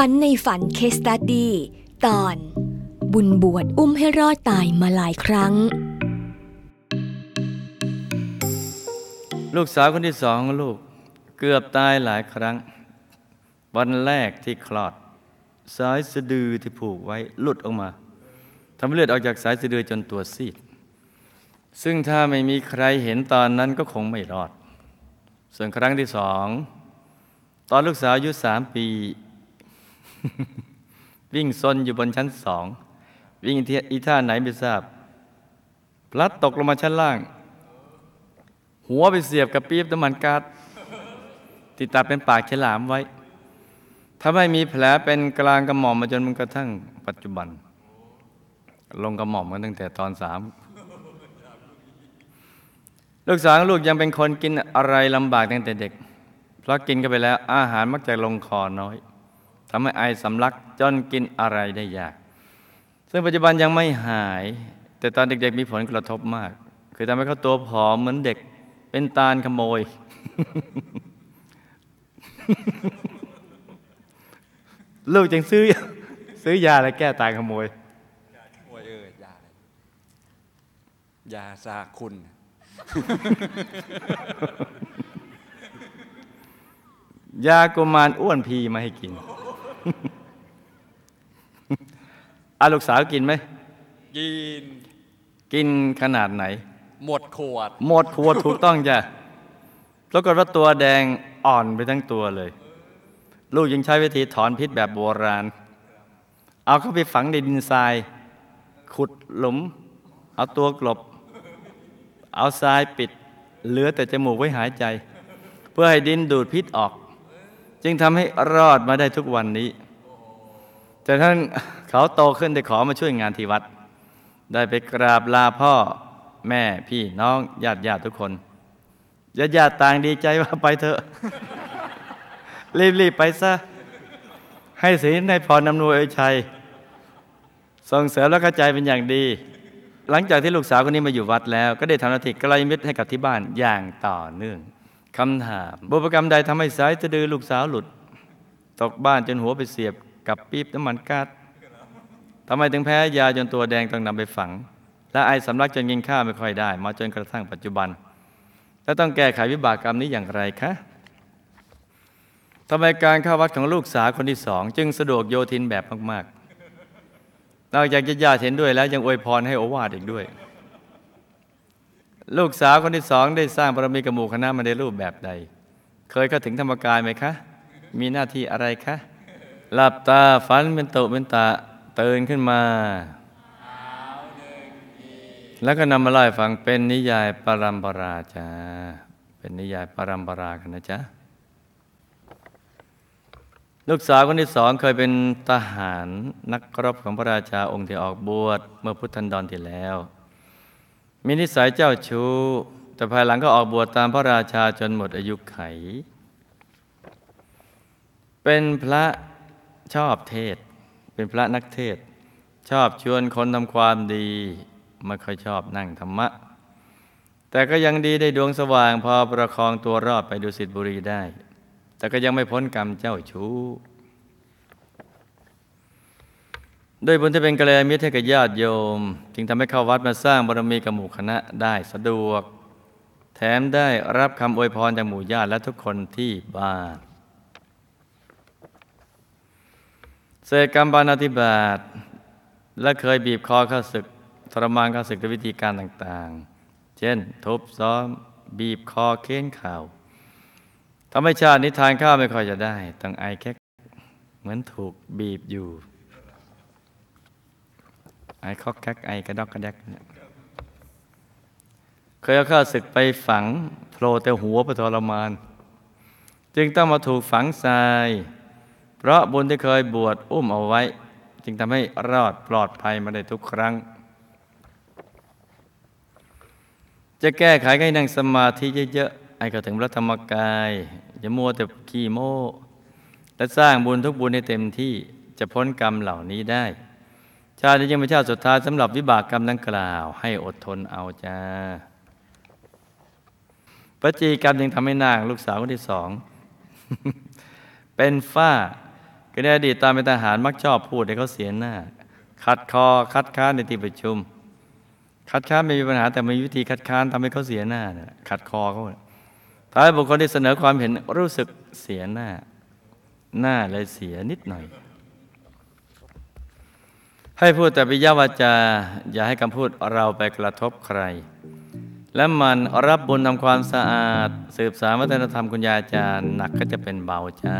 ฝันในฝันเคสตัดดี้ตอน บุญบวชอุ้มให้รอดตายมาหลายครั้ง ลูกสาวคนที่สองของลูกเกือบตายหลายครั้ง วันแรกที่คลอด สายสะดือที่ผูกไว้หลุดออกมาทำให้เลือดออกจากสายสะดือจนตัวซีด ซึ่งถ้าไม่มีใครเห็นตอนนั้นก็คงไม่รอด ส่วนครั้งที่สอง ตอนลูกสาวอายุสามปี วิ่งซนอยู่บนชั้นสอง วิ่งอีท่าไหนไม่ทราบ พลัดตกลงมาชั้นล่าง หัวไปเสียบกับปี๊บน้ำมันกาดติดตาเป็นปากฉลามไว้ถ้าไม่มีแผลเป็นกลางกระหม่อมมาจนมันกระทั่งปัจจุบัน ลงกระหม่อมกันตั้งแต่ตอนสามลูกสาวลูกยังเป็นคนกินอะไรลำบากตั้งแต่เด็ก เพราะกินกันไปแล้วอาหารมักจะลงคอน้อย ทำให้ไอสำลักจนกินอะไรได้ยาก ซึ่งปัจจุบันยังไม่หาย แต่ตอนเด็กๆมีผลกระทบมาก คือทำให้เขาตัวผอมเหมือนเด็กเป็นตาลขโมย ลูกจึงซื้อ ซื้อยาอะไรแก้ตาขโมยโอ้ยเออยาอะไรยาซาคุณ ยากุมารอ้วนพีมาให้กิน อาลูกสาวกินไหม กิน กินขนาดไหน หมดขวด หมดขวดถูกต้องจ้ะปรากฏว่าตัวแดงอ่อนไปทั้งตัวเลย ลูกยังใช้วิธีถอนพิษแบบโบราณ เอาเข้าไปฝังในดินทราย ขุดหลุม เอาตัวกลบ เอาทรายปิด เหลือแต่จมูกไว้หายใจ เพื่อให้ดินดูดพิษออก จึงทำให้รอดมาได้ทุกวันนี้แต่ท่านเขาโตขึ้นได้ขอมาช่วยงานที่วัด ได้ไปกราบลาพ่อแม่พี่น้องญาติญาติทุกคนญาติญาติต่างดีใจว่าไปเถอะ รีบๆไปซะ ให้ศีลในพรนำนวยชัยส่งเสริมและกระจายเป็นอย่างดี หลังจากที่ลูกสาวคนนี้มาอยู่วัดแล้ว ก็ได้ทำหน้าที่กลายมิตรให้กับที่บ้านอย่างต่อเนื่อง คำถามบุพกรรมใดทำให้สายสะดือลูกสาวหลุด ตกบ้านจนหัวไปเสียบกับปี๊บน้ำมันกาดทำไมถึงแพ้ยาจนตัวแดงต้องนำไปฝัง และไอสำลักจนกินข้าวไม่ค่อยได้ มาจนกระทั่งปัจจุบัน แล้วต้องแก้ไขวิบากกรรมนี้อย่างไรคะทำไมการเข้าวัดของลูกสาวคนที่สอง จึงสะดวกโยทินแบบมากๆนอกจากญาติเห็นด้วยแล้วยังอวยพรให้โอวาทอีกด้วย ลูกสาวคนที่สองได้สร้างบารมีกับหมู่คณะมาในรูปแบบใด เคยเข้าถึงธรรมกายไหมคะ มีหน้าที่อะไรคะ หลับตาฝันเป็นโตเป็นตาตื่นขึ้นมา แล้วก็นำมาเล่าให้ฟังเป็นนิยายปรัมปราจ้าเป็นนิยายปรัมปรากันนะจ๊ะลูกสาวคนที่สองเคยเป็นทหารนักรบของพระราชาองค์ที่ออกบวชเมื่อพุทธันดรที่แล้ว มีนิสัยเจ้าชู้ แต่ภายหลังก็ออกบวชตามพระราชาจนหมดอายุไข เป็นพระชอบเทศ เป็นพระนักเทศ ชอบชวนคนทำความดี ไม่ค่อยชอบนั่งธรรมะ แต่ก็ยังดีได้ดวงสว่างพอประคองตัวรอดไปดูสิทธิบุรีได้ แต่ก็ยังไม่พ้นกรรมเจ้าชู้ ด้วยบุญที่เป็นกัลยาณมิตรให้กับญาติโยม จึงทำให้เข้าวัดมาสร้างบารมีกับหมู่คณะได้สะดวก แถมได้รับคำอวยพรจากหมู่ญาติและทุกคนที่บ้านเศษกรรมบานาธิบาตและเคยบีบคอข้าศึกทรมานข้าศึกด้วยวิธีการต่างๆ เช่น ทุบซ้อม บีบคอเค้นข่าวทำให้ชาตินิทานข้าวไม่ค่อยจะได้ต้องไอแค่เหมือนถูกบีบอยู่ ไอ้คอกแคกไอกระดอกกระแดกเนี่ยเคยเอาข้าศึกไปฝังโผล่แต่หัวไปทรมาน จึงต้องมาถูกฝังทราย เพราะบุญที่เคยบวชอุ้มเอาไว้ จึงทำให้รอดปลอดภัยมาได้ทุกครั้ง จะแก้ไขให้นั่งสมาธิเยอะๆไอ้ก็ถึงพระธรรมกายอย่ามัวแต่ขี้โม้และสร้างบุญทุกบุญให้เต็มที่จะพ้นกรรมเหล่านี้ได้ ชาตินี้ยังเป็นชาติสุดท้ายสำหรับวิบากกรรมดังกล่าว ให้อดทนเอาจ้าปจีกรรมยังทำให้นางลูกสาวคนที่สอง เป็นฝ้าก็ในอดีตตอนเป็นทหารมักชอบพูดให้เขาเสียหน้า คัดคอคัดค้านในที่ประชุม คัดค้านไม่มีปัญหาแต่มีวิธีคัดค้านทำให้เขาเสียหน้าขัดคอเขาท้ายบุคคลที่เสนอความเห็นรู้สึกเสียหน้า หน้าเลยเสียนิดหน่อย ให้พูดแต่ปิยวาจา อย่าให้คำพูดเราไปกระทบใคร และมันรับบุญทำความสะอาด สืบสารวัฒนธรรมคุณยาอาจารย์หนักก็จะเป็นเบาจ้า